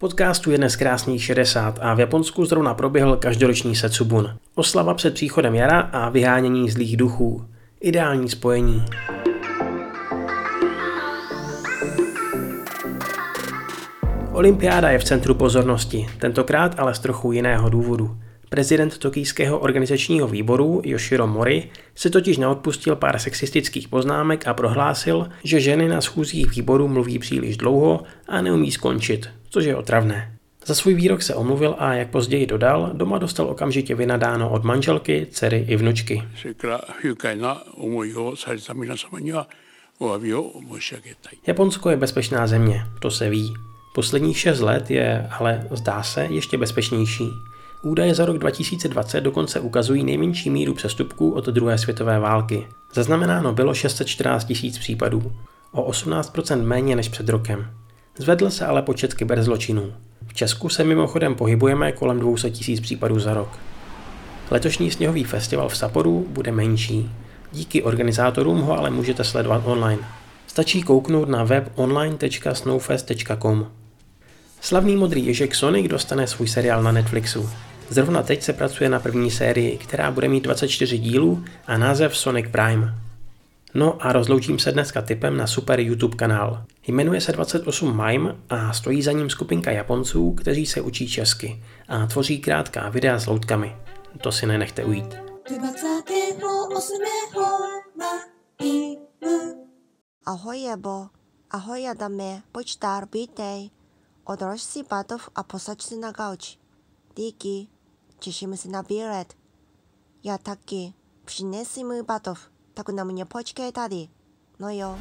Podcastu je dnes krásných 60 a v Japonsku zrovna proběhl každoroční Setsubun. Oslava před příchodem jara a vyhánění zlých duchů. Ideální spojení. Olympiáda je v centru pozornosti, tentokrát ale z trochu jiného důvodu. Prezident tokijského organizačního výboru Yoshiro Mori si totiž neodpustil pár sexistických poznámek a prohlásil, že ženy na schůzích výboru mluví příliš dlouho a neumí skončit, což je otravné. Za svůj výrok se omluvil a jak později dodal, doma dostal okamžitě vynadáno od manželky, dcery i vnučky. Japonsko je bezpečná země, to se ví. Posledních šest let je ale, zdá se, ještě bezpečnější. Údaje za rok 2020 dokonce ukazují nejmenší míru přestupků od druhé světové války. Zaznamenáno bylo 614 tisíc případů, o 18% méně než před rokem. Zvedl se ale počet kyberzločinů. V Česku se mimochodem pohybujeme kolem 200 tisíc případů za rok. Letošní sněhový festival v Saporu bude menší. Díky organizátorům ho ale můžete sledovat online. Stačí kouknout na web online.snowfest.com. Slavný modrý ježek Sonic dostane svůj seriál na Netflixu. Zrovna teď se pracuje na první sérii, která bude mít 24 dílů a název Sonic Prime. No a rozloučím se dneska tipem na super YouTube kanál. Jmenuje se 28 Mime a stojí za ním skupinka Japonců, kteří se učí česky a tvoří krátká videa s loutkami. To si nenechte ujít. 28 je bo, ahoj Adame, pojď dar, vítej. Odlož si batov a posaď si na gauč. Díky, Cieszymy się na bilet. Ja taki przyniosę mój batów, tak na mnie poczekaj tady. No jo.